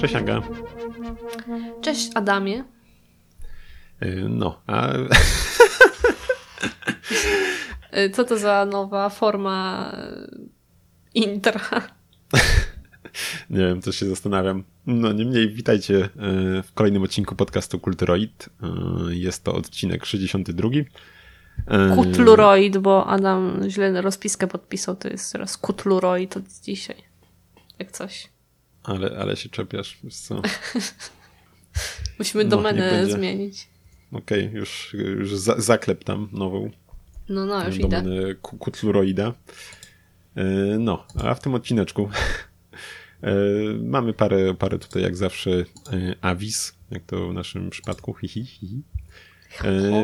Cześć Aga. Cześć Adamie. Y, no, a... Y, co to za nowa forma y, intra? Nie wiem, też się zastanawiam. No niemniej, witajcie w kolejnym odcinku podcastu Kulturoid. Jest to odcinek 62. Kutluroid, bo Adam źle rozpiskę podpisał, to jest teraz Kutluroid od dzisiaj. Jak coś. Ale, ale się czepiasz, wiesz co? Musimy no, domenę zmienić. Okej, okay, już, już za, zaklep tam nową. No, no, już domenę idę. Kutluroida. E, no, a w tym odcineczku e, mamy parę, parę tutaj jak zawsze e, avis, jak to w naszym przypadku, hihi, hi.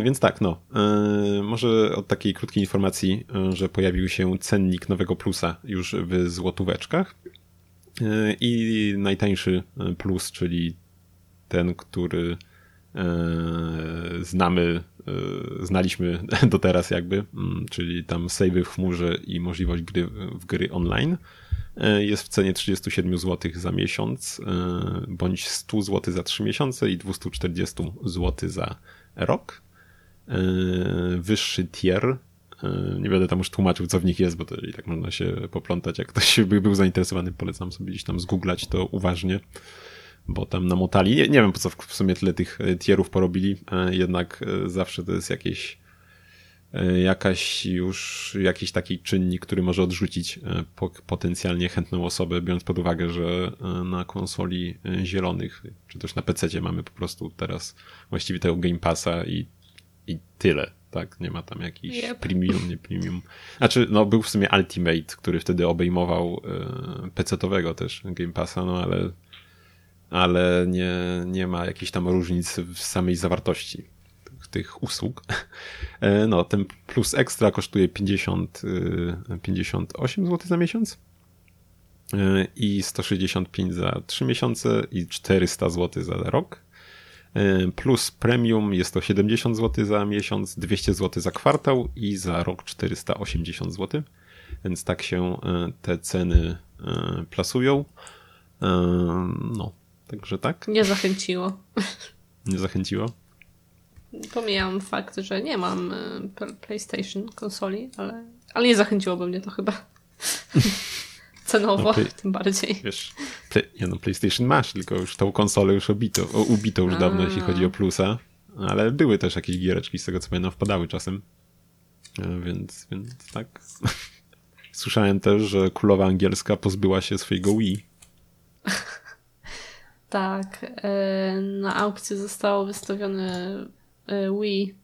Więc tak, no. Może od takiej krótkiej informacji, że pojawił się cennik nowego plusa już w złotóweczkach. I najtańszy plus, czyli ten, który znamy, znaliśmy do teraz jakby, mm, czyli tam savey w chmurze i możliwość gry w gry online jest w cenie 37 zł za miesiąc, bądź 100 zł za 3 miesiące i 240 zł za rok. Wyższy tier nie będę tam już tłumaczył, co w nich jest, bo to i tak można się poplątać. Jak ktoś by był zainteresowany, polecam sobie gdzieś tam zgooglać to uważnie, bo tam namotali. Nie, nie wiem, po co w sumie tyle tych e, tierów porobili, e, jednak e, zawsze to jest jakieś jakaś już jakiś taki czynnik, który może odrzucić potencjalnie chętną osobę, biorąc pod uwagę, że na konsoli zielonych, czy też na PC mamy po prostu teraz właściwie tego Game Passa i, i tyle tak? Nie ma tam jakiś yep. premium, nie premium. Znaczy, no był w sumie Ultimate, który wtedy obejmował y, PC-owego też Game Passa, no ale, ale nie, nie ma jakichś tam różnic w samej zawartości tych, tych usług. E, no, ten Plus Extra kosztuje 50, y, 58 zł za miesiąc y, i 165 za 3 miesiące i 400 zł za rok. E, plus premium jest to 70 zł za miesiąc, 200 zł za kwartał i za rok 480 zł. Więc tak się e, te ceny e, plasują. No, także tak. Nie zachęciło. Nie zachęciło? Pomijam fakt, że nie mam PlayStation konsoli, ale, ale nie zachęciłoby mnie to chyba. Cenowo, no, tym bardziej. Wiesz, play, nie no, PlayStation masz, tylko już tą konsolę już ubito, ubito już A. dawno, jeśli chodzi o plusa. Ale były też jakieś giereczki, z tego co pamiętam, wpadały czasem. E, więc, więc tak. Słyszałem też, że królowa angielska pozbyła się swojego Wii. tak. E, na aukcji zostało wystawione e, Wii,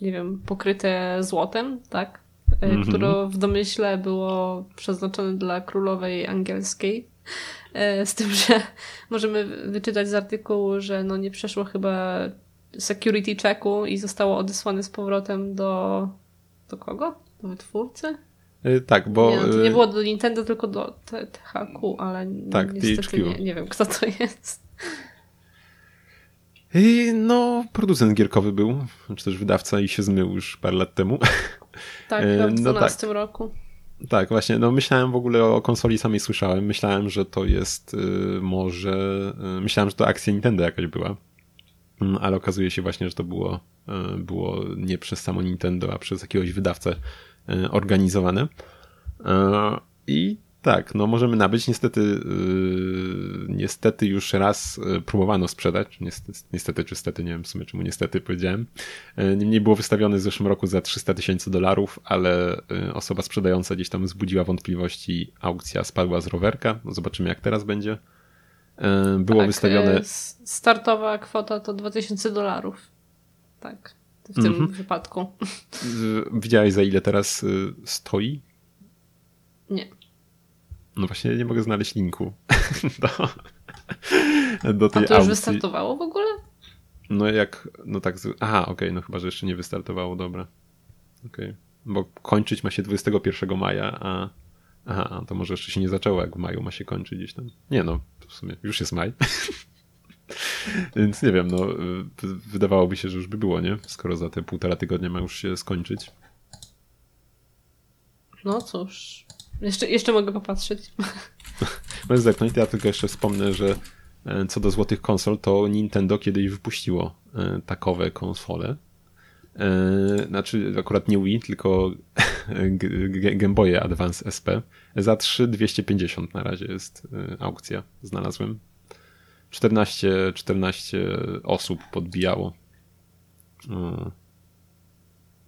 nie wiem, pokryte złotem, tak? Mm -hmm. które w domyśle było przeznaczone dla królowej angielskiej. E, z tym, że możemy wyczytać z artykułu, że no nie przeszło chyba security checku i zostało odesłane z powrotem do. do kogo? Do wytwórcy? Yy, tak, bo. Nie, no, to nie było do Nintendo, tylko do THQ, ale tak, niestety nie, nie wiem, kto to jest. I no, producent gierkowy był, czy też wydawca i się zmył już parę lat temu. Tak, w 2012 no tak. roku. Tak, właśnie. No myślałem w ogóle o konsoli samej słyszałem. Myślałem, że to jest y, może. Y, myślałem, że to akcja Nintendo jakaś była. Y, ale okazuje się właśnie, że to było, y, było nie przez samo Nintendo, a przez jakiegoś wydawcę organizowane. Y, I tak, no możemy nabyć. Niestety, yy, niestety już raz yy, próbowano sprzedać. Niestety, niestety czy stety, nie wiem w sumie czemu niestety powiedziałem. Yy, niemniej było wystawiony w zeszłym roku za 300 tysięcy dolarów, ale yy, osoba sprzedająca gdzieś tam wzbudziła wątpliwości. Aukcja spadła z rowerka. No zobaczymy jak teraz będzie. Yy, było tak, wystawione. Startowa kwota to 2000 dolarów. Tak, w tym mm -hmm. wypadku. Widziałeś za ile teraz stoi? Nie. No właśnie nie mogę znaleźć linku do, do tej A to już aukcji. wystartowało w ogóle? No jak, no tak, aha, okej, okay, no chyba, że jeszcze nie wystartowało, dobra. Okej, okay. bo kończyć ma się 21 maja, a aha, to może jeszcze się nie zaczęło, jak w maju ma się kończyć gdzieś tam. Nie no, w sumie już jest maj. Więc nie wiem, no wydawałoby się, że już by było, nie? Skoro za te półtora tygodnia ma już się skończyć. No cóż, jeszcze, jeszcze mogę popatrzeć. Możesz zerknąć, ja tylko jeszcze wspomnę, że co do złotych konsol, to Nintendo kiedyś wypuściło takowe konsole. Znaczy akurat nie Wii, tylko Game Boy Advance SP. Za 3250 na razie jest aukcja, znalazłem. 14, 14 osób podbijało.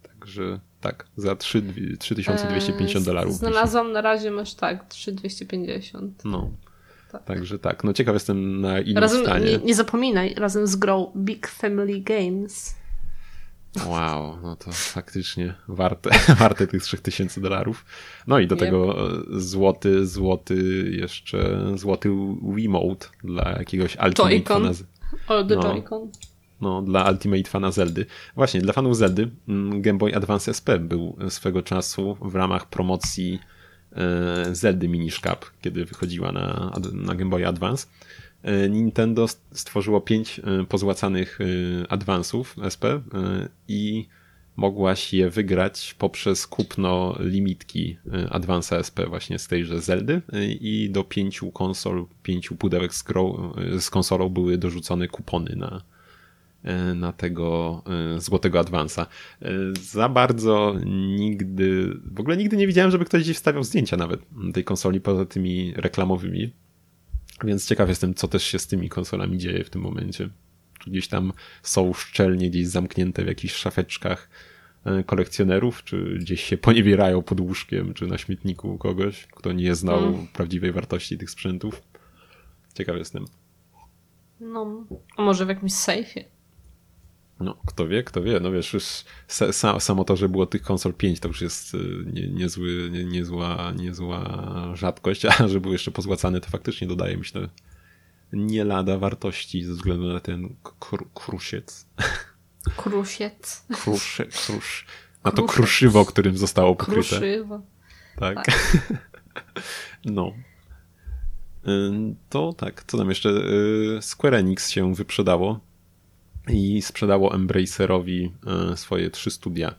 Także tak, za 3, 3250 eee, dolarów. Znalazłam na razie masz tak, 3250. No. Tak. Także tak, no ciekaw jestem na ile razem, stanie. Nie, nie zapominaj, razem z grą Big Family Games. Wow, no to faktycznie warte, warte tych 3000 dolarów. No i do yep. tego e, złoty, złoty jeszcze, złoty Wiimote dla jakiegoś Ultimate Fana. O, the no, Joy-Con. No, dla Ultimate Fana Zeldy. Właśnie, dla fanów Zeldy mm, Game Boy Advance SP był swego czasu w ramach promocji e, Zeldy Minish Cup, kiedy wychodziła na, na Game Boy Advance. E, Nintendo stworzyło pięć e, pozłacanych adwansów SP i mogłaś je wygrać poprzez kupno limitki Advansa SP właśnie z tejże Zeldy i do pięciu konsol, pięciu pudełek z, z konsolą były dorzucone kupony na, na tego złotego Advansa. Za bardzo nigdy, w ogóle nigdy nie widziałem, żeby ktoś gdzieś wstawiał zdjęcia nawet tej konsoli poza tymi reklamowymi. Więc ciekaw jestem, co też się z tymi konsolami dzieje w tym momencie. Czy gdzieś tam są szczelnie gdzieś zamknięte w jakichś szafeczkach e, kolekcjonerów, czy gdzieś się poniewierają pod łóżkiem, czy na śmietniku kogoś, kto nie znał hmm. prawdziwej wartości tych sprzętów. Ciekaw jestem. No, a może w jakimś sejfie? No, kto wie, kto wie. No wiesz, już samo to, że było tych konsol 5, to już jest y, nie, niezły, nie, niezła, niezła rzadkość, a że były jeszcze pozłacane, to faktycznie dodaje, myślę, nie lada wartości ze względu na ten kr krusiec. Krusiec. Krusze, krusz. Na to kruszywo, którym zostało pokryte. Kruszywo. Tak. tak. no. To tak, co tam jeszcze? Y, Square Enix się wyprzedało i sprzedało Embracerowi e, swoje trzy studia,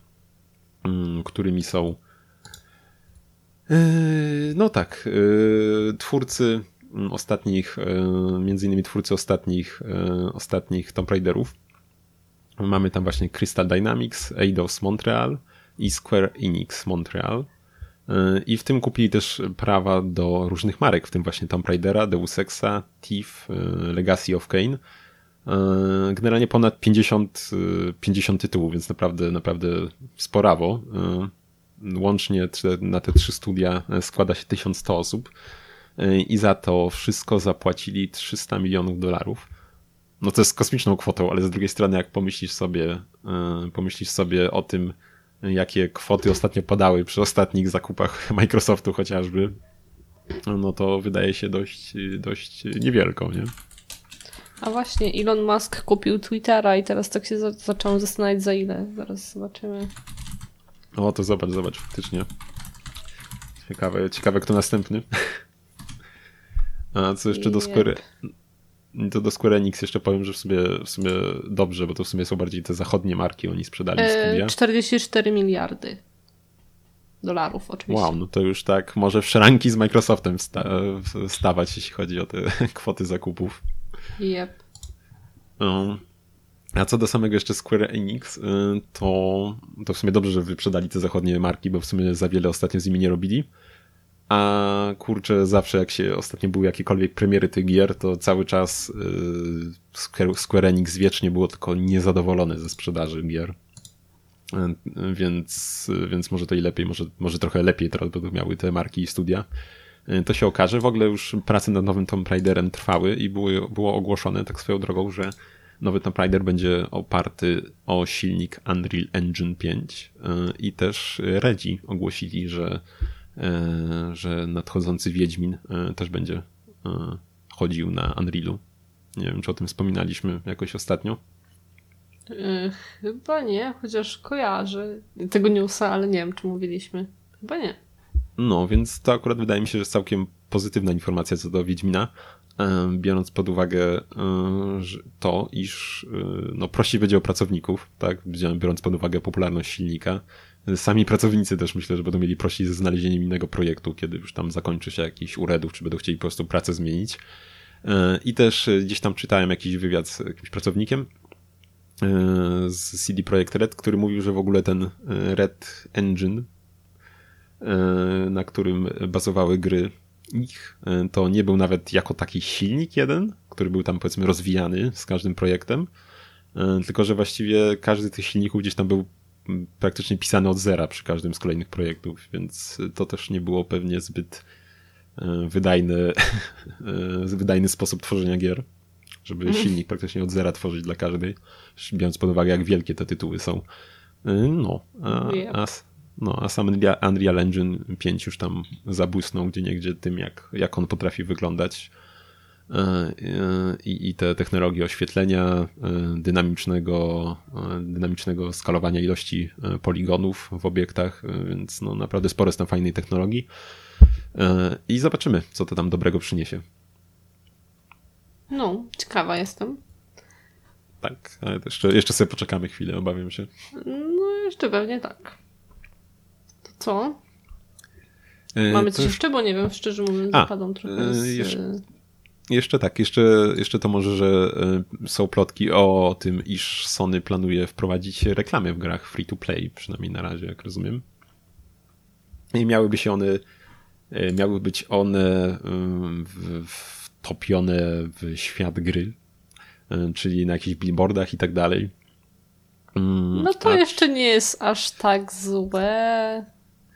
mm, którymi są e, no tak, e, twórcy ostatnich, między innymi twórcy ostatnich, ostatnich Tomb Raiderów. Mamy tam właśnie Crystal Dynamics, Eidos Montreal i Square Enix Montreal. I w tym kupili też prawa do różnych marek, w tym właśnie Tomb Raidera, Deus Exa, Thief, Legacy of Kane generalnie ponad 50, 50 e, tytułów, więc naprawdę, naprawdę sporawo. E, łącznie na te trzy studia składa się 1100 osób i za to wszystko zapłacili 300 milionów dolarów. No to jest kosmiczną kwotą, ale z drugiej strony jak pomyślisz sobie, pomyślisz sobie o tym, jakie kwoty ostatnio podały przy ostatnich zakupach Microsoftu chociażby, no to wydaje się dość, dość niewielką, nie? A właśnie, Elon Musk kupił Twittera i teraz tak się za zacząłem zastanawiać za ile. Zaraz zobaczymy. O, to zobacz, zobacz, faktycznie. Ciekawe, ciekawe kto następny. A co jeszcze do Square... To do Square Enix jeszcze powiem, że w sumie, w sumie dobrze, bo to w sumie są bardziej te zachodnie marki, oni sprzedali e, studia. 44 miliardy dolarów oczywiście. Wow, no to już tak może w szranki z Microsoftem sta stawać, jeśli chodzi o te kwoty zakupów. Yep. A co do samego jeszcze Square Enix, y, to, to w sumie dobrze, że wyprzedali te zachodnie marki, bo w sumie za wiele ostatnio z nimi nie robili. A kurczę, zawsze jak się ostatnio były jakiekolwiek premiery tych gier, to cały czas y, Square Enix wiecznie było tylko niezadowolony ze sprzedaży gier. Y, więc, więc może to i lepiej, może, może trochę lepiej teraz będą miały te marki i studia. Y, to się okaże. W ogóle już prace nad nowym Tomb Raiderem trwały i było, było ogłoszone tak swoją drogą, że nowy Tomb Raider będzie oparty o silnik Unreal Engine 5 y, i też Redzi ogłosili, że, y, że nadchodzący Wiedźmin też będzie chodził na Unrealu. Nie wiem, czy o tym wspominaliśmy jakoś ostatnio. Chyba nie, chociaż kojarzę tego newsa, ale nie wiem, czy mówiliśmy. Chyba nie. No, więc to akurat wydaje mi się, że jest całkiem pozytywna informacja co do Wiedźmina, e, biorąc pod uwagę e, to, iż e, no, prościej będzie o pracowników, tak, biorąc pod uwagę popularność silnika. Sami pracownicy też myślę, że będą mieli prościej ze znalezieniem innego projektu, kiedy już tam zakończy się jakiś uredów, czy będą chcieli po prostu pracę zmienić. I też gdzieś tam czytałem jakiś wywiad z jakimś pracownikiem z CD Projekt Red, który mówił, że w ogóle ten Red Engine, na którym bazowały gry ich, to nie był nawet jako taki silnik jeden, który był tam powiedzmy rozwijany z każdym projektem, tylko że właściwie każdy z tych silników gdzieś tam był praktycznie pisany od zera przy każdym z kolejnych projektów, więc to też nie było pewnie zbyt e, wydajny, e, wydajny sposób tworzenia gier, żeby mhm. silnik praktycznie od zera tworzyć dla każdej, biorąc pod uwagę jak wielkie te tytuły są. E, no, a, a, no, a sam Unreal Engine 5 już tam zabłysnął gdzie niegdzie tym, jak, jak on potrafi wyglądać i, i te technologie oświetlenia, e, dynamicznego, e, dynamicznego skalowania ilości e, poligonów w obiektach, więc no naprawdę sporo jest tam fajnej technologii. I zobaczymy, co to tam dobrego przyniesie. No, ciekawa jestem. Tak, ale jeszcze, jeszcze sobie poczekamy chwilę, obawiam się. No, jeszcze pewnie tak. Co? Mamy coś jeszcze, bo nie wiem, szczerze mówiąc, zapadam trochę z... Jeszcze, jeszcze tak, jeszcze, jeszcze to może, że e, są plotki o tym, iż Sony planuje wprowadzić reklamy w grach free to play, przynajmniej na razie, jak rozumiem. I miałyby się one, e, miały być one wtopione w świat gry, e, czyli na jakichś billboardach i tak dalej. Mm, no to A... jeszcze nie jest aż tak złe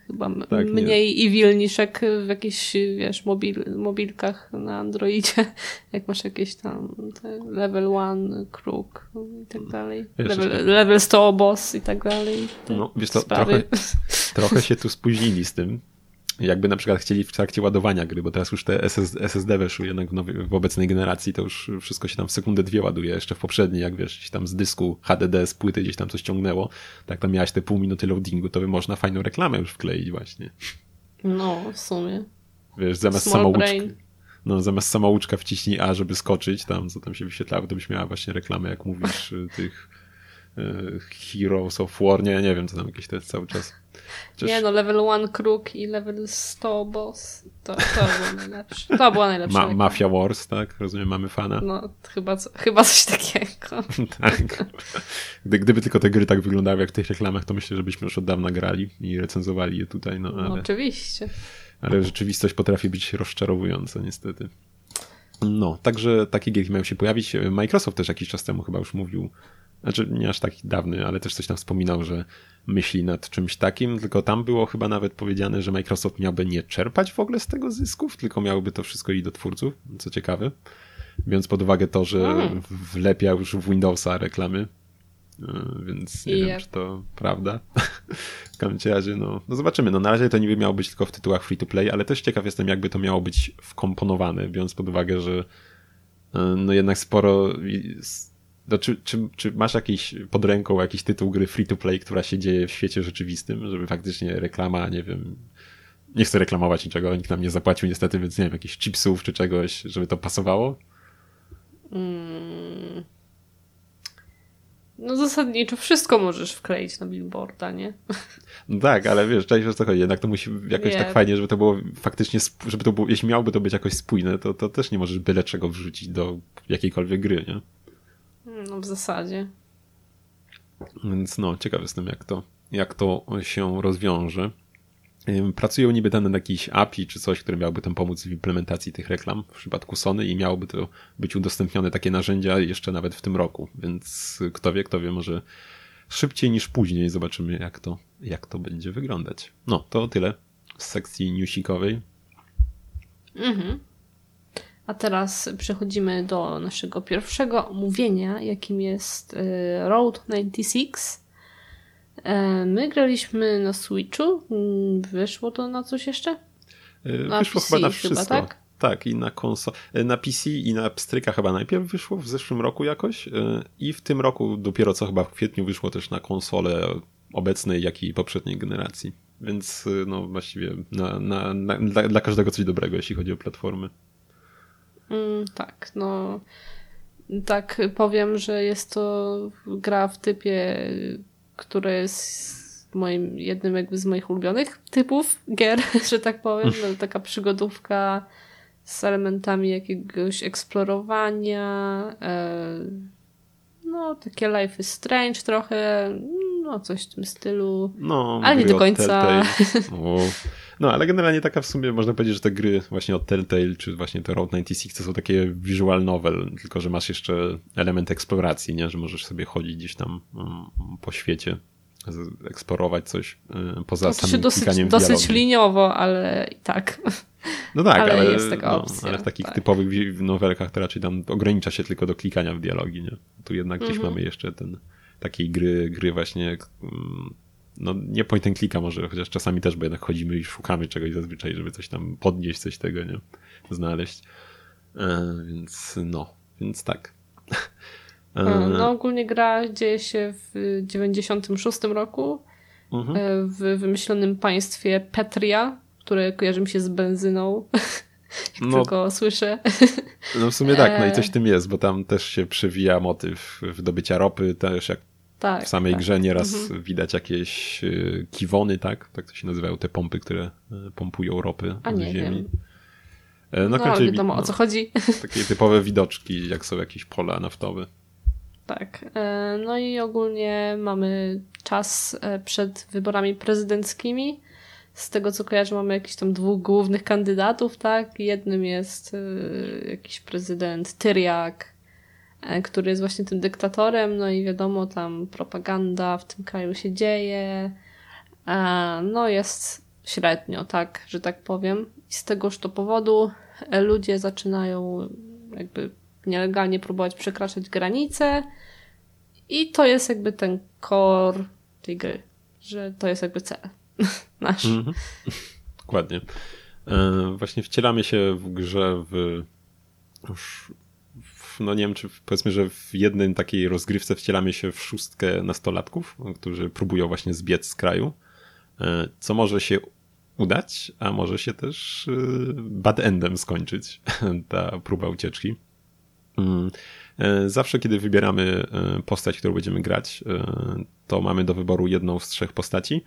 chyba tak, mniej nie. evil niż jak w jakichś, wiesz, mobil, mobilkach na Androidzie, jak masz jakieś tam level 1 kruk i tak dalej, level, level 100 boss i tak dalej. No, wiesz to, trochę, trochę się tu spóźnili z tym, jakby na przykład chcieli w trakcie ładowania gry, bo teraz już te SSD weszły jednak w, w obecnej generacji, to już wszystko się tam w sekundę dwie ładuje, jeszcze w poprzedniej, jak wiesz, tam z dysku HDD, z płyty gdzieś tam coś ciągnęło, tak tam miałaś te pół minuty loadingu, to by można fajną reklamę już wkleić właśnie. No, w sumie. Wiesz, zamiast samouczki. No, zamiast samouczka wciśnij A, żeby skoczyć tam, co tam się wyświetlało, to byś miała właśnie reklamę, jak mówisz, tych E, Heroes of War, nie, nie wiem, co tam jakieś to jest cały czas. Chociaż... Nie no, level 1 Kruk i level 100 boss, to, to było najlepsze. To była najlepsza. Ma Mafia Wars, tak? Rozumiem, mamy fana. No, chyba, chyba coś takiego. tak. Gdy, gdyby tylko te gry tak wyglądały jak w tych reklamach, to myślę, że byśmy już od dawna grali i recenzowali je tutaj, no ale... No, oczywiście. Ale rzeczywistość potrafi być rozczarowująca, niestety. No, także takie gierki mają się pojawić. Microsoft też jakiś czas temu chyba już mówił znaczy nie aż taki dawny, ale też coś tam wspominał, że myśli nad czymś takim, tylko tam było chyba nawet powiedziane, że Microsoft miałby nie czerpać w ogóle z tego zysków, tylko miałoby to wszystko iść do twórców, co ciekawe. Biorąc pod uwagę to, że hmm. wlepia już w Windowsa reklamy, e, więc nie wiem, czy to prawda. W każdym razie, no, no zobaczymy. No na razie to niby miało być tylko w tytułach free to play, ale też ciekaw jestem, jakby to miało być wkomponowane, biorąc pod uwagę, że e, no jednak sporo no, czy, czy, czy masz jakiś pod ręką jakiś tytuł gry free to play, która się dzieje w świecie rzeczywistym, żeby faktycznie reklama, nie wiem, nie chcę reklamować niczego, nikt nam nie zapłacił niestety, więc nie wiem, jakichś chipsów czy czegoś, żeby to pasowało? Mm. No zasadniczo wszystko możesz wkleić na billboarda, nie? No tak, ale wiesz, cześć, o co chodzi, jednak to musi jakoś nie. tak fajnie, żeby to było faktycznie, żeby to było, jeśli miałoby to być jakoś spójne, to, to też nie możesz byle czego wrzucić do jakiejkolwiek gry, nie? No w zasadzie. Więc no, ciekaw jestem jak to, jak to się rozwiąże. Pracują niby tam nad jakiś API czy coś, które miałoby tam pomóc w implementacji tych reklam w przypadku Sony i miałoby to być udostępnione takie narzędzia jeszcze nawet w tym roku, więc kto wie, kto wie, może szybciej niż później zobaczymy jak to, jak to będzie wyglądać. No, to tyle z sekcji newsikowej. Mhm. A teraz przechodzimy do naszego pierwszego omówienia, jakim jest y, Road 96. E, my graliśmy na Switchu. Mm, wyszło to na coś jeszcze? E, na wyszło PC chyba na wszystko. Chyba, tak? Tak, i na konsol, e, na PC i na pstryka chyba najpierw wyszło w zeszłym roku jakoś i w tym roku dopiero co chyba w kwietniu wyszło też na konsole obecnej, jak i poprzedniej generacji. Więc no właściwie na, na, na, dla, dla każdego coś dobrego, jeśli chodzi o platformy. Mm, tak, no. Tak powiem, że jest to gra w typie, który jest moim, jednym jakby z moich ulubionych typów gier, że tak powiem. No, taka przygodówka z elementami jakiegoś eksplorowania, e, no takie Life is Strange trochę, no coś w tym stylu, no, ale nie do końca. No, ale generalnie taka w sumie można powiedzieć, że te gry właśnie od Telltale, czy właśnie te Road 96 to są takie visual novel, tylko że masz jeszcze element eksploracji, nie? Że możesz sobie chodzić gdzieś tam um, po świecie, eksplorować coś um, poza to samym dosyć, dosyć liniowo, ale i tak. No tak, ale, ale jest taka no, opcja. Ale w takich tak. typowych nowelkach to raczej tam ogranicza się tylko do klikania w dialogi, nie? Tu jednak gdzieś mhm. mamy jeszcze ten takiej gry, gry właśnie mm, no nie point and clicka może, chociaż czasami też, bo jednak chodzimy i szukamy czegoś zazwyczaj, żeby coś tam podnieść, coś tego, nie? Znaleźć. E, więc no, więc tak. E, no ogólnie gra dzieje się w 96 roku mhm. E, w wymyślonym państwie Petria, które kojarzy mi się z benzyną. Jak no, tylko słyszę. No w sumie tak, no i coś w tym jest, bo tam też się przewija motyw wydobycia ropy, też jak tak, w samej tak. grze nieraz mhm. widać jakieś y, kiwony, tak? Tak to się nazywają te pompy, które y, pompują ropy A nie, ziemi. Wiem. E, no, no wiadomo no, o co chodzi. Takie typowe widoczki, jak są jakieś pola naftowe. Tak. E, no i ogólnie mamy czas e, przed wyborami prezydenckimi. Z tego co kojarzę, mamy jakichś tam dwóch głównych kandydatów, tak? Jednym jest jakiś prezydent Tyriak, który jest właśnie tym dyktatorem, no i wiadomo, tam propaganda w tym kraju się dzieje. E, no jest średnio, tak, że tak powiem. I z tegoż to powodu e, ludzie zaczynają jakby nielegalnie próbować przekraczać granice i to jest jakby ten core tej gry, że to jest jakby cel nasz. Mm -hmm. Dokładnie. Właśnie wcielamy się w grze w już no nie wiem, czy powiedzmy, że w jednej takiej rozgrywce wcielamy się w szóstkę nastolatków, którzy próbują właśnie zbiec z kraju, e, co może się udać, a może się też e, bad endem skończyć ta próba ucieczki. Mm. E, zawsze, kiedy wybieramy postać, którą będziemy grać, to mamy do wyboru jedną z trzech postaci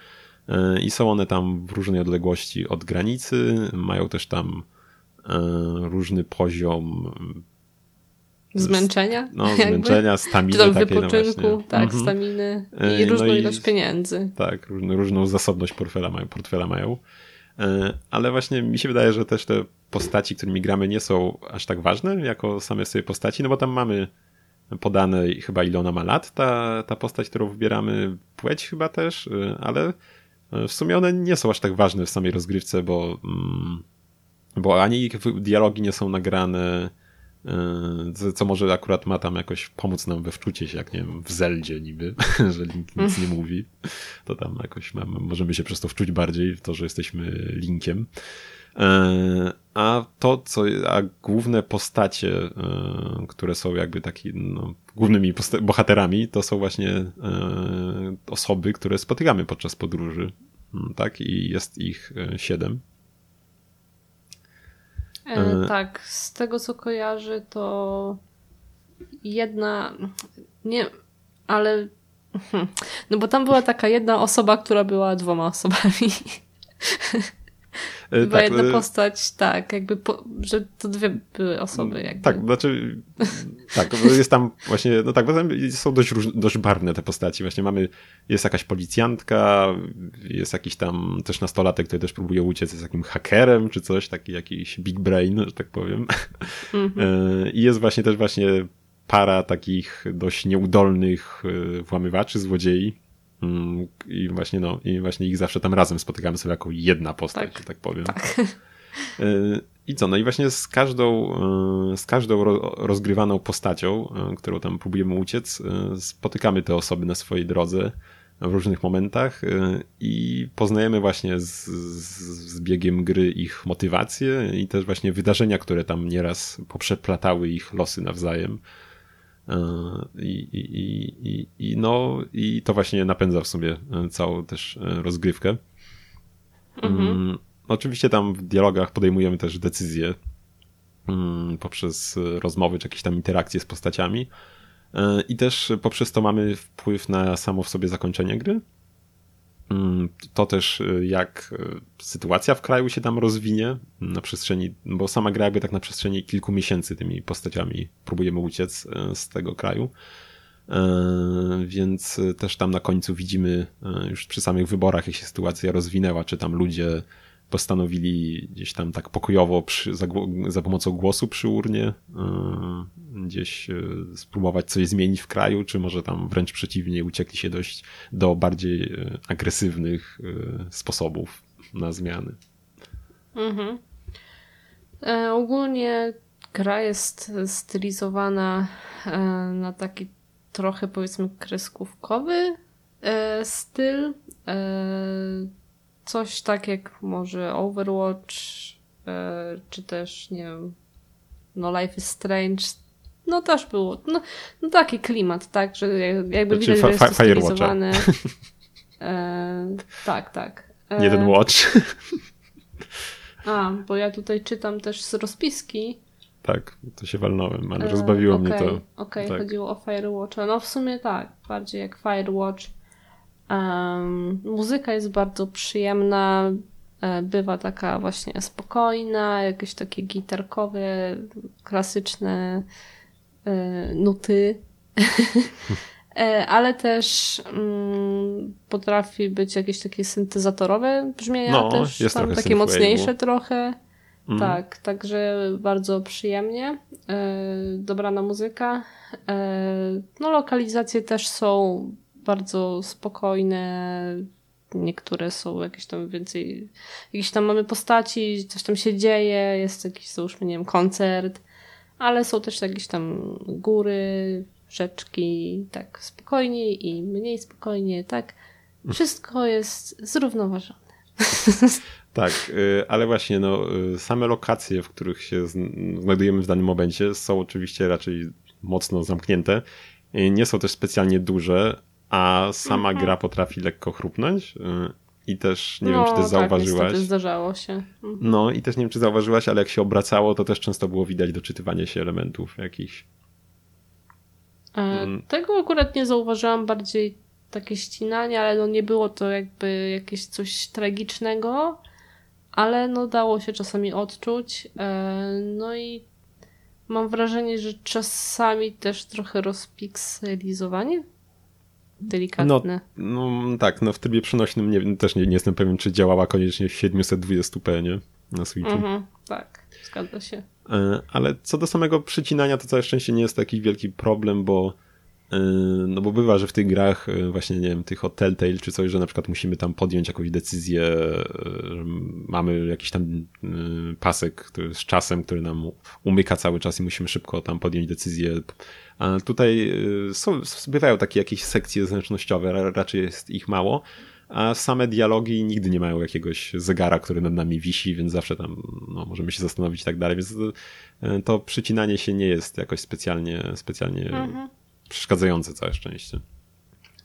i są one tam w różnej odległości od granicy, mają też tam różny poziom Zmęczenia? No, zmęczenia, staminy. Czy takiej, no wypoczynku, no tak, mhm. staminy i no różną no ilość pieniędzy. Tak, różną, różną zasobność portfela mają, portfela mają. E, ale właśnie mi się wydaje, że też te postaci, którymi gramy, nie są aż tak ważne jako same sobie postaci, no bo tam mamy podane chyba ile ona ma lat, ta, ta postać, którą wybieramy, płeć chyba też, e, ale w sumie one nie są aż tak ważne w samej rozgrywce, bo, mm, bo ani ich dialogi nie są nagrane, co może akurat ma tam jakoś pomóc nam we wczucie się, jak nie wiem, w Zeldzie niby, że Link nic nie mówi, to tam jakoś mamy, możemy się przez to wczuć bardziej w to, że jesteśmy Linkiem. Yy, a to, co, a główne postacie, yy, które są jakby taki, no, głównymi bohaterami, to są właśnie osoby, które spotykamy podczas podróży. Tak, i jest ich siedem. E, e, tak, z tego co kojarzy, to jedna, nie, ale, no bo tam była taka jedna osoba, która była dwoma osobami. Była tak, jedna postać, tak, jakby, po, że to dwie były osoby. Jakby. Tak, znaczy, tak, jest tam właśnie, no tak, bo są dość, róż, dość barwne te postaci. Właśnie mamy, jest jakaś policjantka, jest jakiś tam też nastolatek, który też próbuje uciec z takim hakerem czy coś, taki jakiś big brain, że tak powiem. Mm -hmm. I jest właśnie też właśnie para takich dość nieudolnych e, włamywaczy, złodziei, I właśnie, no, i właśnie ich zawsze tam razem spotykamy sobie jako jedna postać, tak, tak powiem. Tak. Y, I co? No i właśnie z każdą, y, z każdą rozgrywaną postacią, y, którą tam próbujemy uciec, spotykamy te osoby na swojej drodze w różnych momentach i poznajemy właśnie z, z biegiem gry ich motywacje i też właśnie wydarzenia, które tam nieraz poprzeplatały ich losy nawzajem. E, I, i, i, i, no, I to właśnie napędza w sumie e, całą też e, rozgrywkę. Mhm. Mm, oczywiście tam w dialogach podejmujemy też decyzje mm, poprzez rozmowy czy jakieś tam interakcje z postaciami. I też poprzez to mamy wpływ na samo w sobie zakończenie gry. Mm, to też jak sytuacja w kraju się tam rozwinie na przestrzeni, bo sama gra jakby tak na przestrzeni kilku miesięcy tymi postaciami próbujemy uciec z tego kraju. Więc też tam na końcu widzimy już przy samych wyborach, jak się sytuacja rozwinęła, czy tam ludzie postanowili gdzieś tam tak pokojowo przy, za, za, pomocą głosu przy urnie yy, gdzieś yy, spróbować coś zmienić w kraju, czy może tam wręcz przeciwnie uciekli się dość do bardziej yy, agresywnych sposobów na zmiany. Mhm. E, ogólnie gra jest stylizowana e, na taki trochę powiedzmy kreskówkowy e, styl. E, coś tak jak może Overwatch, e, czy też, nie wiem, no Life is Strange, no też było, no, no taki klimat, tak, że jakby znaczy, widać, że jest to stylizowane. E, tak, tak. E, Jeden watch. A, bo ja tutaj czytam też z rozpiski. Tak, to się walnąłem, ale rozbawiło okay, mnie to. Okej, okay, tak. chodziło o Firewatcha. No w sumie tak, bardziej jak Firewatch. Um, muzyka jest bardzo przyjemna, e, bywa taka właśnie spokojna, jakieś takie gitarkowe, klasyczne e, nuty. E, ale też um, potrafi być jakieś takie syntezatorowe brzmienia, no, też jest tam takie mocniejsze trochę. Mm. Tak, także bardzo przyjemnie. E, dobrana muzyka. E, no, lokalizacje też są bardzo spokojne. Niektóre są jakieś tam więcej, jakieś tam mamy postaci, coś tam się dzieje, jest jakiś, załóżmy, nie wiem, koncert, ale są też jakieś tam góry, rzeczki, tak spokojnie i mniej spokojnie, tak. Wszystko jest zrównoważone. Tak, y, ale właśnie no, y, same lokacje, w których się znajdujemy w danym momencie są oczywiście raczej mocno zamknięte. Y, nie są też specjalnie duże, a sama mhm. gra potrafi lekko chrupnąć. Y, I też nie no, wiem, czy też tak, zauważyłaś. zdarzało się. Mhm. No i też nie wiem, czy zauważyłaś, ale jak się obracało, to też często było widać doczytywanie się elementów jakichś. E, mm. Tego akurat nie zauważyłam, bardziej takie ścinanie, ale no nie było to jakby jakieś coś tragicznego, ale no dało się czasami odczuć. E, no i mam wrażenie, że czasami też trochę rozpikselizowanie delikatne. No, no tak, no w trybie przenośnym nie, też nie, nie jestem pewien, czy działała koniecznie w 720p, nie? Na Switchu. Mhm, tak, zgadza się. E, ale co do samego przycinania, to całe szczęście nie jest taki wielki problem, bo no bo bywa, że w tych grach e, właśnie, nie wiem, tych od Telltale czy coś, że na przykład musimy tam podjąć jakąś decyzję, że mamy jakiś tam pasek który, z czasem, który nam umyka cały czas i musimy szybko tam podjąć decyzję a tutaj są, bywają takie jakieś sekcje zręcznościowe, raczej jest ich mało, a same dialogi nigdy nie mają jakiegoś zegara, który nad nami wisi, więc zawsze tam no, możemy się zastanowić i tak dalej, więc to, to przycinanie się nie jest jakoś specjalnie, specjalnie mhm. Przeszkadzające, całe szczęście.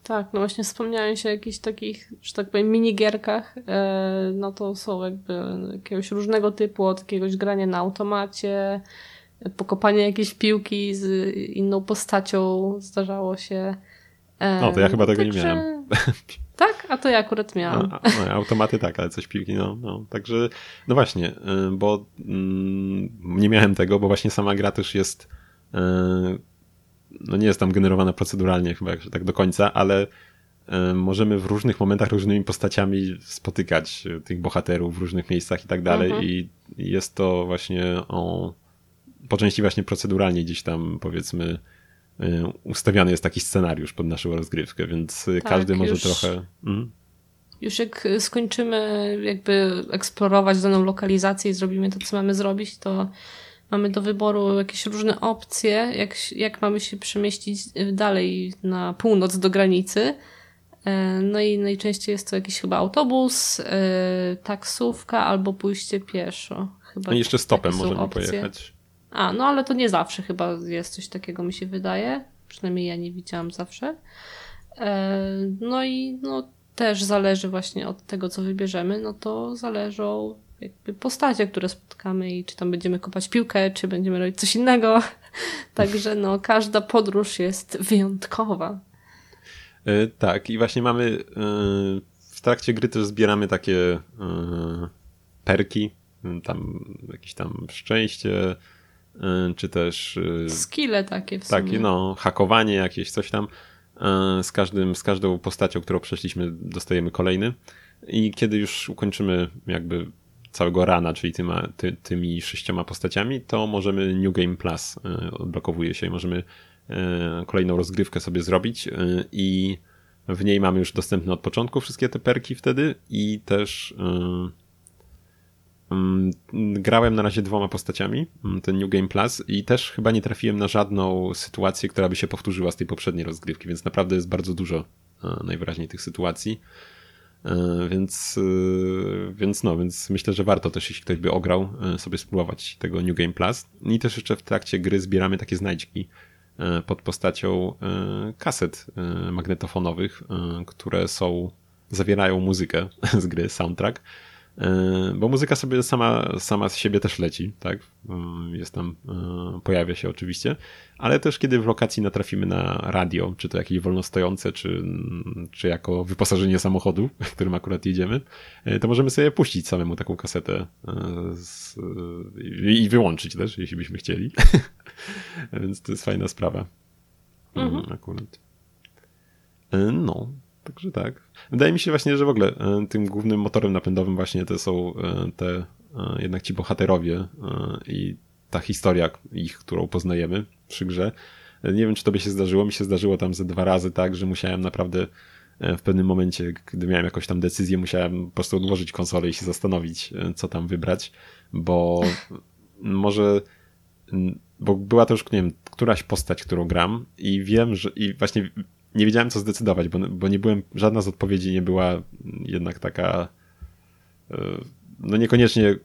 Tak, no właśnie wspomniałeś o jakichś takich, że tak powiem, minigierkach, e, no to są jakby jakiegoś różnego typu, od jakiegoś grania na automacie, pokopanie jakiejś piłki z inną postacią zdarzało się. No, to ja chyba tego Także... nie miałem. Tak? A to ja akurat miałam. No, no, automaty tak, ale coś piłki, no, no. Także, no właśnie, y, bo mm, nie miałem tego, bo właśnie sama gra też jest no nie jest tam generowana proceduralnie chyba tak do końca, ale y, możemy w różnych momentach różnymi postaciami spotykać tych bohaterów w różnych miejscach i tak dalej mhm. i jest to właśnie o po części właśnie proceduralnie gdzieś tam powiedzmy y, ustawiany jest taki scenariusz pod naszą rozgrywkę, więc tak, każdy może już, trochę... Mm. Już jak skończymy jakby eksplorować daną lokalizację i zrobimy to, co mamy zrobić, to mamy do wyboru jakieś różne opcje, jak, jak mamy się przemieścić dalej na północ do granicy. E, no i najczęściej jest to jakiś chyba autobus, e, taksówka albo pójście pieszo. Chyba no i jeszcze stopem możemy opcje. pojechać. A, no ale to nie zawsze chyba jest coś takiego, mi się wydaje. Przynajmniej ja nie widziałam zawsze. E, no i no, też zależy właśnie od tego, co wybierzemy, no to zależą jakby postacie, które spotkamy i czy tam będziemy kopać piłkę, czy będziemy robić coś innego. Także no, każda podróż jest wyjątkowa. E, tak, i właśnie mamy e, trakcie gry też zbieramy takie perki, tam jakieś tam szczęście, czy też... Skille takie w Takie, no, hakowanie jakieś, coś tam. Z, każdym, z każdą postacią, którą przeszliśmy, dostajemy kolejny. I kiedy już ukończymy jakby całego rana, czyli tyma, ty, tymi sześcioma postaciami, to możemy New Game Plus odblokowuje się i możemy kolejną rozgrywkę sobie zrobić i w niej mamy już dostępne od początku wszystkie te perki wtedy i też grałem na razie dwoma postaciami, ten New Game Plus i też chyba nie trafiłem na żadną sytuację, która by się powtórzyła z tej poprzedniej rozgrywki, więc naprawdę jest bardzo dużo najwyraźniej tych sytuacji. Więc, więc no, więc myślę, że warto też, jeśli ktoś by ograł, sobie spróbować tego New Game Plus. I też jeszcze w trakcie gry zbieramy takie znajdźki pod postacią kaset magnetofonowych, które są, zawierają muzykę z gry, soundtrack E, bo muzyka sobie sama, sama z siebie też leci, tak? E, jest tam, e, pojawia się oczywiście, ale też kiedy w lokacji natrafimy na radio, czy to jakieś wolnostojące, czy, czy jako wyposażenie samochodu, którym akurat jedziemy, to możemy sobie puścić samemu taką kasetę z, i wyłączyć też, jeśli byśmy chcieli. Więc to jest fajna sprawa. Mhm. Akurat. No, Także tak. Wydaje mi się właśnie, że w ogóle e, tym głównym motorem napędowym właśnie to są e, te e, jednak ci bohaterowie i ta historia ich, którą poznajemy przy grze. Nie wiem, czy to by się zdarzyło. Mi się zdarzyło tam ze dwa razy tak, że musiałem naprawdę w pewnym momencie, gdy miałem jakąś tam decyzję, musiałem po prostu odłożyć konsolę i się zastanowić, co tam wybrać, bo może bo była to już, nie wiem, któraś postać, którą gram i wiem, że i właśnie nie wiedziałem co zdecydować, bo, bo nie byłem, żadna z odpowiedzi nie była jednak taka, e, no niekoniecznie,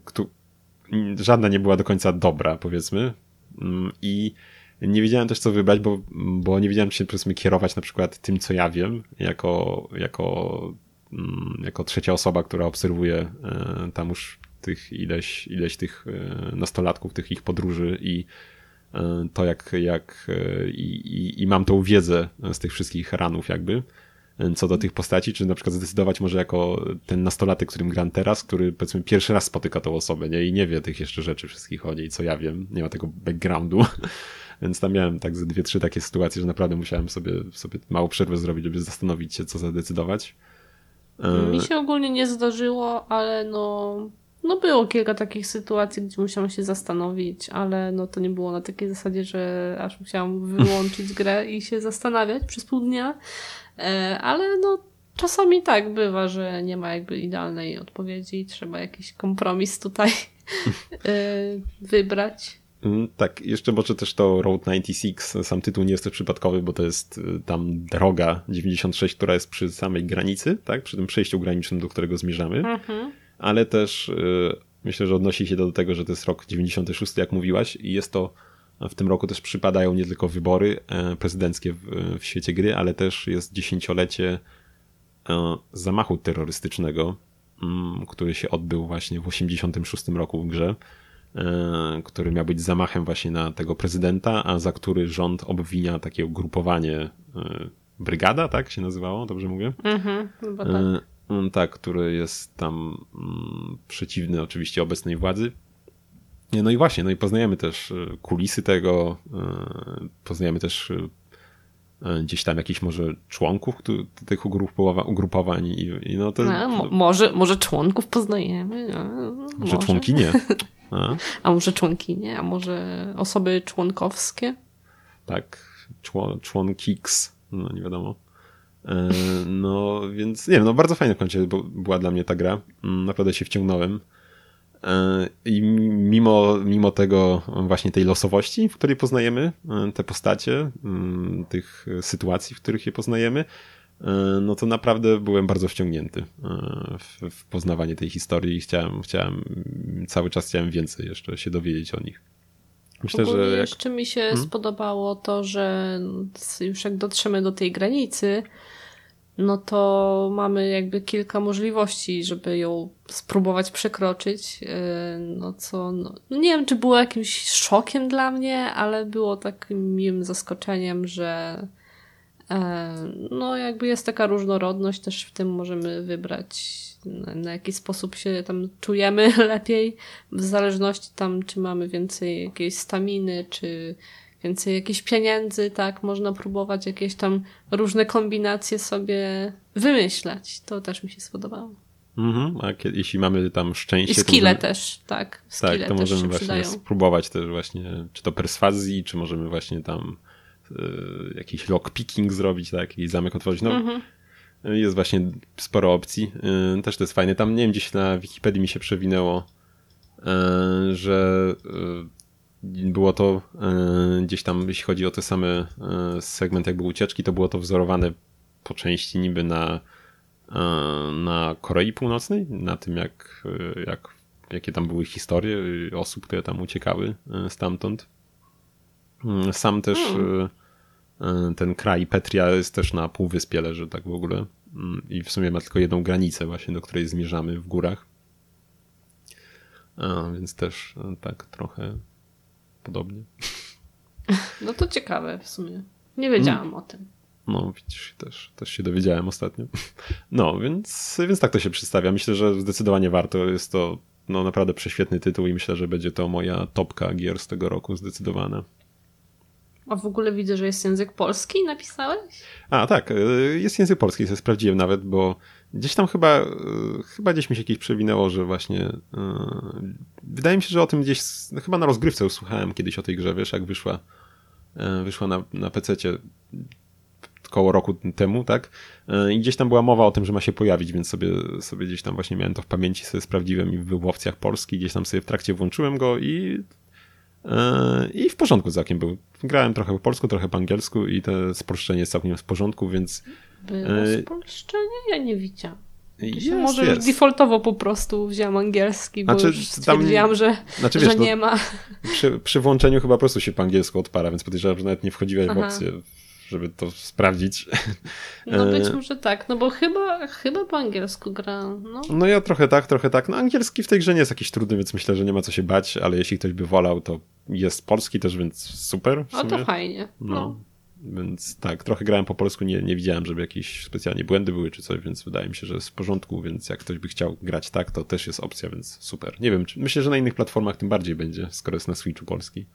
żadna nie była do końca dobra, powiedzmy. Mm, I nie wiedziałem też co wybrać, bo, bo nie wiedziałem, czy się powiedzmy kierować na przykład tym, co ja wiem, jako, jako, mm, jako trzecia osoba, która obserwuje e, tam już tych ileś, ileś tych e, nastolatków, tych ich podróży i to jak, jak e, i, i, mam tą wiedzę z tych wszystkich ranów jakby e, co do tych postaci, czy na przykład zdecydować może jako ten nastolatek, którym gram teraz, który powiedzmy pierwszy raz spotyka tą osobę, nie? I nie wie tych jeszcze rzeczy wszystkich o niej, co ja wiem, nie ma tego backgroundu. Więc tam miałem tak ze dwie, trzy takie sytuacje, że naprawdę musiałem sobie, sobie małą przerwę zrobić, żeby zastanowić się, co zadecydować. Mi się ogólnie nie zdarzyło, ale no no było kilka takich sytuacji, gdzie musiałam się zastanowić, ale no to nie było na takiej zasadzie, że aż musiałam wyłączyć grę i się zastanawiać przez pół dnia, e, ale no czasami tak bywa, że nie ma jakby idealnej odpowiedzi i trzeba jakiś kompromis tutaj e, wybrać. Mm, tak, jeszcze może też to Road 96, sam tytuł nie jest też przypadkowy, bo to jest y, tam droga 96, która jest przy samej granicy, tak, przy tym przejściu granicznym, do którego zmierzamy. Mhm ale też y, myślę, że odnosi się do tego, że to jest rok 96, jak mówiłaś, i jest to w tym roku też przypadają nie tylko wybory e, prezydenckie w, w świecie gry, ale też jest dziesięciolecie e, zamachu terrorystycznego, mm, który się odbył właśnie w 86 roku w grze, e, który miał być zamachem właśnie na tego prezydenta, a za który rząd obwinia takie ugrupowanie Brygada, tak się nazywało, dobrze mówię? Mhm, chyba tak. Mm, tak, który jest tam mm, przeciwny oczywiście obecnej władzy. No i właśnie, no i poznajemy też e, kulisy tego, e, poznajemy też e, gdzieś tam jakichś może członków tych ugrupowań i, i no to... A, może, może członków poznajemy? A, może, może nie. A. a może członkinie, a może osoby członkowskie? Tak, człon, członkiks, no nie wiadomo. E, no więc nie wiem, no bardzo fajna w końcu była dla mnie ta gra. Mm, naprawdę się wciągnąłem. E, I mimo, mimo tego właśnie tej losowości, w której poznajemy e, te postacie, mm, tych sytuacji, w których je poznajemy, no to naprawdę byłem bardzo wciągnięty w, w poznawanie tej historii i chciałem, chciałem, cały czas chciałem więcej jeszcze się dowiedzieć o nich. Myślę, że jak... jeszcze mi się hmm? spodobało to, że już jak dotrzemy do tej granicy, no to mamy jakby kilka możliwości, żeby ją spróbować przekroczyć. E, no co, no, no, nie wiem, czy było jakimś szokiem dla mnie, ale było takim miłym zaskoczeniem, że No, jakby jest taka różnorodność, też w tym możemy wybrać, na, na jaki sposób się tam czujemy lepiej, w zależności tam, czy mamy więcej jakiejś staminy, czy więcej jakichś pieniędzy, tak? Można próbować jakieś tam różne kombinacje sobie wymyślać. To też mi się spodobało. Mhm, a kiedy, jeśli mamy tam szczęście. I skille możemy, też, tak. Skille tak, to możemy właśnie przydają. spróbować też właśnie, czy to perswazji, czy możemy właśnie tam y, jakiś lockpicking zrobić, tak, jakiś zamek otworzyć. No, mhm. Jest właśnie sporo opcji. Y, też to jest fajne. Tam nie wiem, gdzieś na Wikipedii mi się przewinęło, y, że było to gdzieś tam, jeśli chodzi o te same segment jakby ucieczki, to było to wzorowane po części niby na na Korei Północnej, na tym jak, jak, jakie tam były historie osób, które tam uciekały stamtąd. Sam też hmm. Ten kraj Petria jest też na półwyspie leży tak w ogóle mm, i w sumie ma tylko jedną granicę właśnie, do której zmierzamy w górach. Więc też tak trochę podobnie. No to ciekawe w sumie. Nie wiedziałam hmm. o tym. No, widzisz, też, też się dowiedziałem ostatnio. No, więc, więc tak to się przedstawia. Myślę, że zdecydowanie warto. Jest to no, naprawdę prześwietny tytuł i myślę, że będzie to moja topka gier z tego roku zdecydowana. A w ogóle widzę, że jest język polski, napisałeś? A, tak, y, jest język polski, to sprawdziłem nawet, bo gdzieś tam chyba, y, chyba gdzieś mi się jakieś przewinęło, że właśnie y, wydaje mi się, że o tym gdzieś, chyba na rozgrywce usłyszałem kiedyś o tej grze, wiesz, jak wyszła, wyszła na, na PC-cie około roku temu, tak? E, I gdzieś tam była mowa o tym, że ma się pojawić, więc sobie, sobie gdzieś tam właśnie miałem to w pamięci, sobie sprawdziłem i w opcjach Polski, gdzieś tam sobie w trakcie włączyłem go i e, i w porządku z jakim był. Grałem trochę po polsku, trochę po angielsku i to spolszczenie jest całkiem w porządku, więc... Było e, spolszczenie? Ja nie widziałem. Jest, może jest. defaultowo po prostu wziąłem angielski, bo znaczy, już stwierdziłam, tam, że, znaczy, wiesz, że nie ma. Przy, przy, włączeniu chyba po prostu się po angielsku odpala, więc podejrzewam, że nawet nie wchodziłeś Aha. w opcję żeby to sprawdzić. No być e, może tak, no bo chyba, chyba po angielsku gra. No. no ja trochę tak, trochę tak. No angielski w tej grze nie jest jakiś trudny, więc myślę, że nie ma co się bać, ale jeśli ktoś by wolał, to jest polski też, więc super. O to fajnie. No. no. Więc tak, trochę grałem po polsku, nie, nie widziałem, żeby jakieś specjalnie błędy były czy coś, więc wydaje mi się, że jest w porządku, więc jak ktoś by chciał grać tak, to też jest opcja, więc super. Nie wiem, czy, myślę, że na innych platformach tym bardziej będzie, skoro jest na Switchu polski.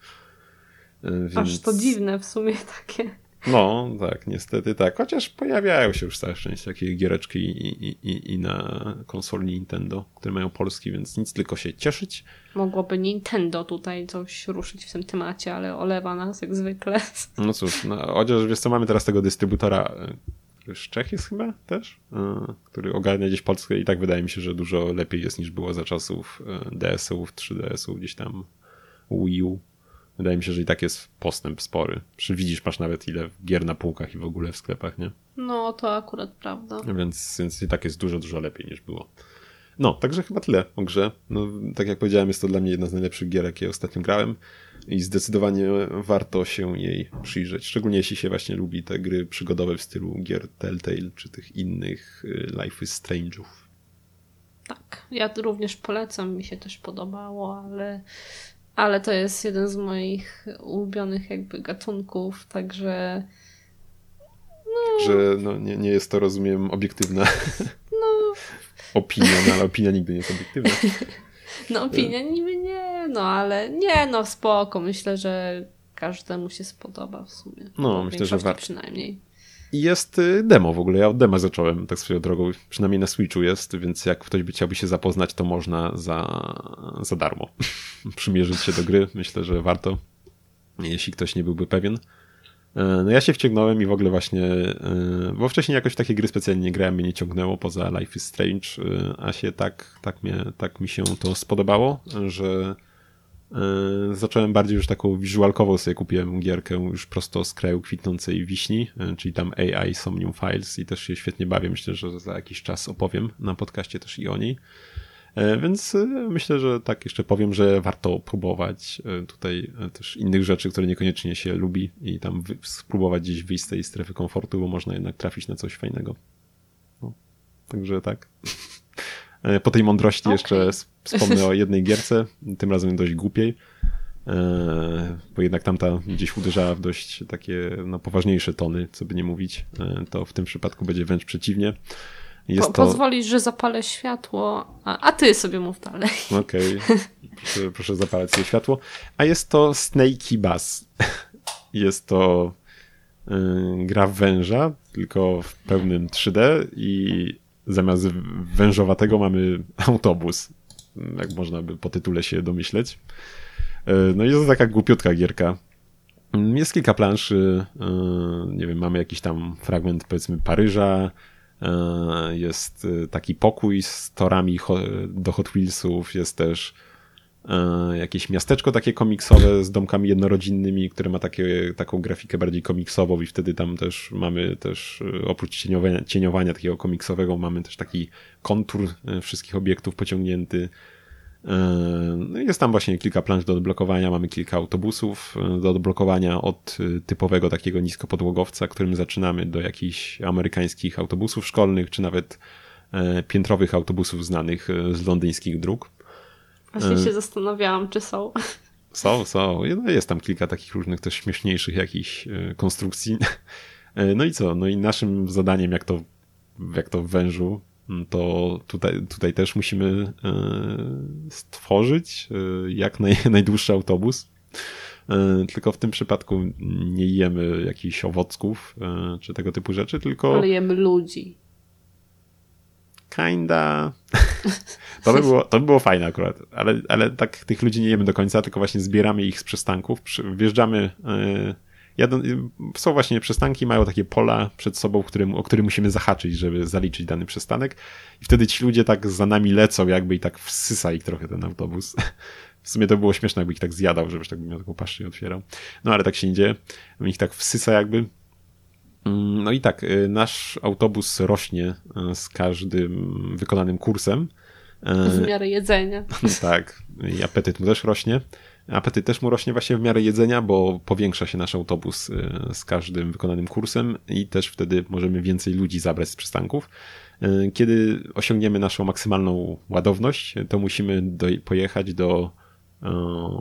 Więc... Aż to dziwne w sumie takie. No, tak, niestety tak. Chociaż pojawiają się już całe szczęście takie giereczki i, i, i, i na konsoli Nintendo, które mają polski, więc nic tylko się cieszyć. Mogłoby Nintendo tutaj coś ruszyć w tym temacie, ale olewa nas jak zwykle. No cóż, no, chociaż wiesz co, mamy teraz tego dystrybutora, który z Czech jest chyba też, e, który ogarnia gdzieś Polskę i tak wydaje mi się, że dużo lepiej jest niż było za czasów e, DS-ów, 3DS-ów, gdzieś tam Wii U. Wydaje mi się, że i tak jest postęp spory. Widzisz, masz nawet ile gier na półkach i w ogóle w sklepach, nie? No, to akurat prawda. Więc, więc i tak jest dużo, dużo lepiej niż było. No, także chyba tyle o grze. No, tak jak powiedziałem, jest to dla mnie jedna z najlepszych gier, jakie ostatnio grałem i zdecydowanie warto się jej przyjrzeć. Szczególnie jeśli się właśnie lubi te gry przygodowe w stylu gier Telltale czy tych innych y, Life is Strange'ów. Tak, ja również polecam, mi się też podobało, ale ale to jest jeden z moich ulubionych jakby gatunków, także no... Że no, nie, nie jest to, rozumiem, obiektywna no... opinia, no ale opinia nigdy nie jest obiektywna. No opinia niby nie, no ale nie, no spoko, myślę, że każdemu się spodoba w sumie. No, myślę, że warto. przynajmniej. I jest y, demo w ogóle. Ja od dema zacząłem tak swoją drogą. Przynajmniej na Switchu jest, więc jak ktoś by chciałby się zapoznać, to można za, za darmo przymierzyć się do gry. Myślę, że warto, jeśli ktoś nie byłby pewien. E, no ja się wciągnąłem i w ogóle właśnie, e, bo wcześniej jakoś w takie gry specjalnie nie grałem, mnie nie ciągnęło poza Life is Strange, e, a się tak, tak, mnie, tak mi się to spodobało, że zacząłem bardziej już taką wizualkową sobie kupiłem gierkę już prosto z kraju kwitnącej wiśni, e, czyli tam AI Somnium Files i też się świetnie bawię. Myślę, że za jakiś czas opowiem na podcaście też i o niej. E, więc myślę, że tak jeszcze powiem, że warto próbować tutaj też innych rzeczy, które niekoniecznie się lubi i tam spróbować gdzieś wyjść z tej strefy komfortu, bo można jednak trafić na coś fajnego. No, także tak. Po tej mądrości okay. jeszcze wspomnę o jednej gierce, tym razem dość głupiej. bo jednak tamta gdzieś uderzała w dość takie no, poważniejsze tony, co by nie mówić, to w tym przypadku będzie wręcz przeciwnie. Jest po, to... Pozwolisz, że zapalę światło, a, a ty sobie mów dalej. Okej, okay. proszę, proszę zapalać sobie światło. A jest to Snakey Bass. Jest to gra w węża, tylko w pełnym 3D i zamiast wężowatego mamy autobus. Jak można by po tytule się domyśleć. Y, no i to taka głupiutka gierka. Jest kilka planszy, y, nie wiem, mamy jakiś tam fragment powiedzmy Paryża, E, jest e, taki pokój z torami do Hot Wheelsów, jest też e, jakieś miasteczko takie komiksowe z domkami jednorodzinnymi, które ma takie, taką grafikę bardziej komiksową i wtedy tam też mamy też oprócz cieniowania, cieniowania takiego komiksowego mamy też taki kontur wszystkich obiektów pociągnięty. E, no jest tam właśnie kilka plansz do odblokowania, mamy kilka autobusów e, do odblokowania od e, typowego takiego niskopodłogowca, którym zaczynamy do jakichś amerykańskich autobusów szkolnych, czy nawet piętrowych autobusów znanych z londyńskich dróg. Właśnie się zastanawiałam, czy są. Są, są. No jest tam kilka takich różnych też śmieszniejszych jakichś konstrukcji. No i co? No i naszym zadaniem, jak to, jak to w wężu, to tutaj, tutaj też musimy e, stworzyć e, jak naj, najdłuższy autobus. E, tylko w tym przypadku nie jemy jakichś owocków czy tego typu rzeczy, tylko. Ale jemy ludzi. Kinda. To by było, to by było fajne akurat, ale, ale tak tych ludzi nie jemy do końca, tylko właśnie zbieramy ich z przystanków. Wjeżdżamy jadą, są właśnie przystanki, mają takie pola przed sobą, którym, o które musimy zahaczyć, żeby zaliczyć dany przystanek. I wtedy ci ludzie tak za nami lecą, jakby i tak wsysa ich trochę ten autobus. W sumie to było śmieszne, jakby ich tak zjadał, żebyś tak miał taką paszczę i otwierał. No ale tak się nie dzieje. Ich tak wsysa jakby. Mm, no i tak, y, nasz autobus rośnie y, z każdym wykonanym kursem. W miarę jedzenia. tak, i apetyt mu też rośnie. Apetyt też mu rośnie właśnie w miarę jedzenia, bo powiększa się nasz autobus y, z każdym wykonanym kursem i też wtedy możemy więcej ludzi zabrać z przystanków. Y, kiedy osiągniemy naszą maksymalną ładowność, to musimy do, pojechać do y,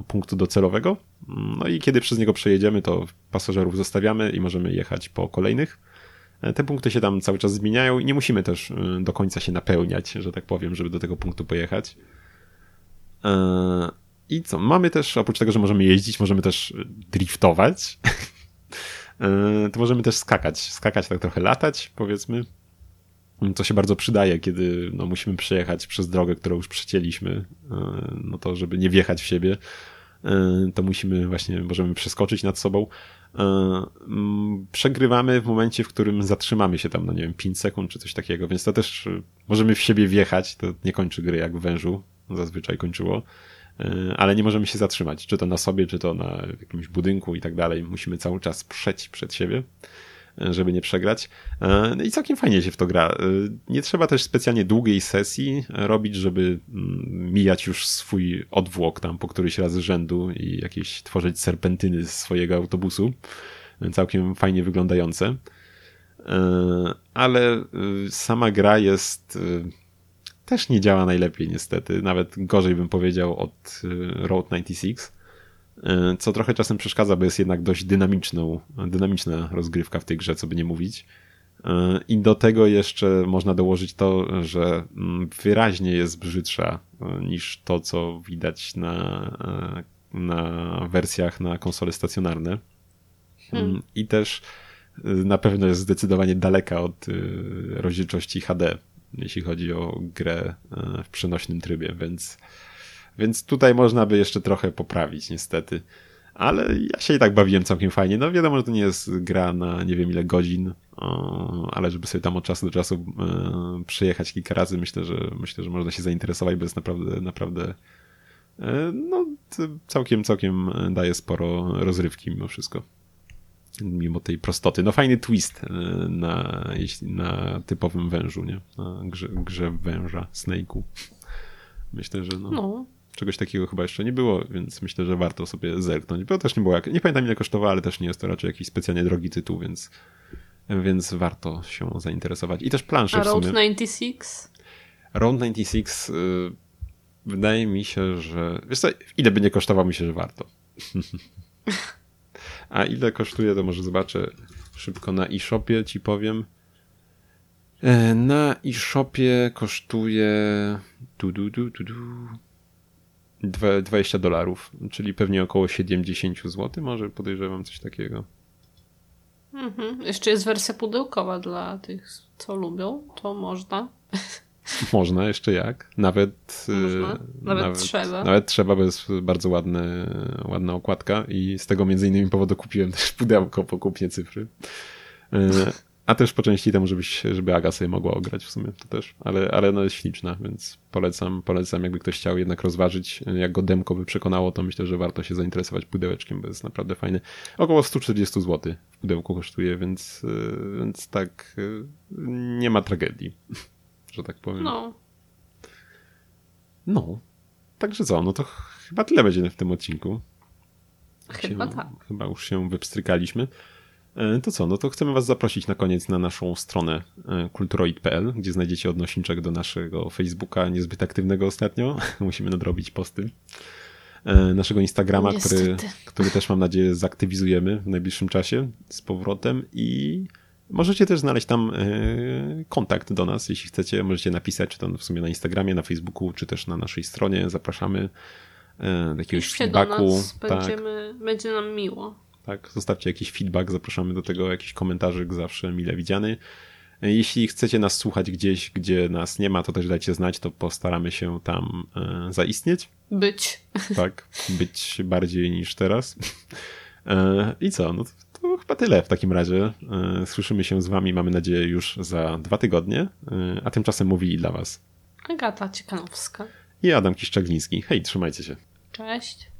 punktu docelowego. No i kiedy przez niego przejedziemy, to pasażerów zostawiamy i możemy jechać po kolejnych. Te punkty się tam cały czas zmieniają i nie musimy też do końca się napełniać, że tak powiem, żeby do tego punktu pojechać. I co? Mamy też, oprócz tego, że możemy jeździć, możemy też driftować. E, to możemy też skakać. Skakać, tak trochę latać, powiedzmy. Co się bardzo przydaje, kiedy no, musimy przejechać przez drogę, którą już przecięliśmy. E, no to, żeby nie wjechać w siebie, e, to musimy właśnie, możemy przeskoczyć nad sobą. Przegrywamy w momencie, w którym zatrzymamy się tam, no nie wiem, 5 sekund czy coś takiego, więc to też możemy w siebie wjechać. To nie kończy gry jak w wężu. Zazwyczaj kończyło. E, ale nie możemy się zatrzymać, czy to na sobie, czy to na jakimś budynku i tak dalej. Musimy cały czas przeć przed siebie, e, żeby nie przegrać. E, no I całkiem fajnie się w to gra. Nie trzeba też specjalnie długiej sesji robić, żeby mm, mijać już swój odwłok tam po któryś raz rzędu i jakieś tworzyć serpentyny z swojego autobusu. Całkiem fajnie wyglądające. Ale sama gra jest też nie działa najlepiej niestety, nawet gorzej bym powiedział od Road 96, y, co trochę czasem przeszkadza, bo jest jednak dość dynamiczną, dynamiczna rozgrywka w tej grze, co by nie mówić. Y, I do tego jeszcze można dołożyć to, że mm, wyraźnie jest brzydsza niż to, co widać na, na wersjach na konsole stacjonarne. Hmm. I też na pewno jest zdecydowanie daleka od rozdzielczości HD jeśli chodzi o grę e, w przenośnym trybie, więc, więc tutaj można by jeszcze trochę poprawić niestety. Ale ja się i tak bawiłem całkiem fajnie. No wiadomo, że to nie jest gra na nie wiem ile godzin, ale żeby sobie tam od czasu do czasu e, przejechać kilka razy, myślę, że myślę, że można się zainteresować, bo jest naprawdę, naprawdę e, no, całkiem, całkiem daje sporo rozrywki mimo wszystko mimo tej prostoty. No fajny twist e, na, na typowym wężu, nie? Na grze, grze węża, Snake'u. Myślę, że no, no, czegoś takiego chyba jeszcze nie było, więc myślę, że warto sobie zerknąć, bo też nie było jak, nie pamiętam ile kosztowało, ale też nie jest to raczej jakiś specjalnie drogi tytuł, więc więc warto się zainteresować. I też plansze A Road 96? Road 96 y, wydaje mi się, że wiesz co, ile by nie kosztowało, mi się, że warto. A ile kosztuje, to może zobaczę szybko na e-shopie, ci powiem. E, na e-shopie kosztuje du, du, du, du, du, 20 dolarów, czyli pewnie około 70 zł, może podejrzewam coś takiego. Mhm. Jeszcze jest wersja pudełkowa dla tych, co lubią, to można. Można, jeszcze jak. Nawet, można. Nawet, nawet, trzeba. Nawet trzeba, bo jest bardzo ładne, ładna okładka i z tego między innymi powodu kupiłem też pudełko po kupnie cyfry. A też po części temu, żebyś, żeby Aga sobie mogła ograć w sumie, to też, ale, ale no jest śliczna, więc polecam, polecam, jakby ktoś chciał jednak rozważyć, jak go demko by przekonało, to myślę, że warto się zainteresować pudełeczkiem, bo jest naprawdę fajny. Około 140 zł w pudełku kosztuje, więc, y, więc tak y, nie ma tragedii, że tak powiem. No. No. Także co, no to chyba tyle będzie w tym odcinku. Chyba się, tak. Chyba już się wypstrykaliśmy. E, to co, no to chcemy Was zaprosić na koniec na naszą stronę e, kulturoid.pl, gdzie znajdziecie odnośniczek do naszego Facebooka, niezbyt aktywnego ostatnio. Musimy nadrobić posty. E, naszego Instagrama, który, który też mam nadzieję zaktywizujemy w najbliższym czasie z powrotem i możecie też znaleźć tam kontakt do nas, jeśli chcecie, możecie napisać, czy to w sumie na Instagramie, na Facebooku, czy też na naszej stronie. Zapraszamy do jakiegoś Piszcie feedbacku. Do nas, tak. będziemy, będzie nam miło. Tak, zostawcie jakiś feedback, zapraszamy do tego jakiś komentarzyk zawsze mile widziany. Jeśli chcecie nas słuchać gdzieś, gdzie nas nie ma, to też dajcie znać, to postaramy się tam e, zaistnieć. Być. Tak, być bardziej niż teraz. E, I co? No to, chyba tyle w takim razie. E, słyszymy się z wami, mamy nadzieję, już za dwa tygodnie. A tymczasem mówili dla was Agata Ciekanowska i Adam Kiszczagliński. Hej, trzymajcie się. Cześć.